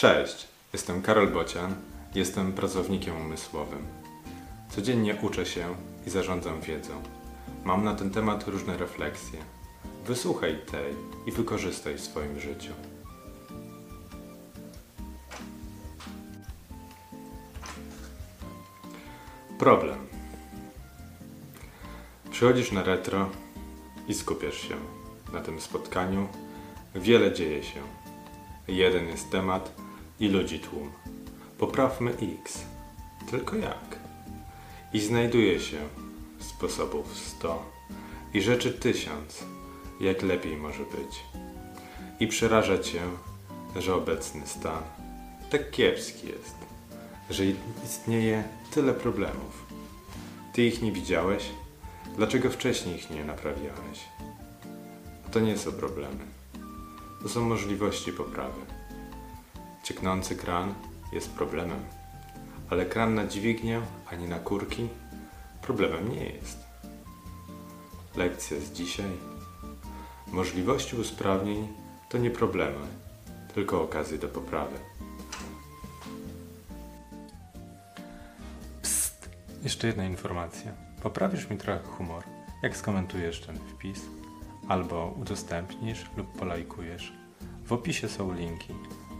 Cześć, jestem Karol Bocian, jestem pracownikiem umysłowym. Codziennie uczę się i zarządzam wiedzą. Mam na ten temat różne refleksje. Wysłuchaj tej i wykorzystaj w swoim życiu. Problem. Przychodzisz na retro i skupiasz się. Na tym spotkaniu wiele dzieje się. Jeden jest temat i ludzi tłum. Poprawmy X. Tylko jak? I znajduje się sposobów sto i rzeczy tysiąc, jak lepiej może być. I przeraża cię, że obecny stan tak kiepski jest, że istnieje tyle problemów. Ty ich nie widziałeś? Dlaczego wcześniej ich nie naprawiałeś? To nie są problemy. To są możliwości poprawy. Cieknący kran jest problemem, ale kran na dźwignię ani na kurki problemem nie jest. Lekcja z dzisiaj. Możliwości usprawnień to nie problemy, tylko okazje do poprawy. Psst! Jeszcze jedna informacja. Poprawisz mi trochę humor, jak skomentujesz ten wpis, albo udostępnisz lub polajkujesz. W opisie są linki.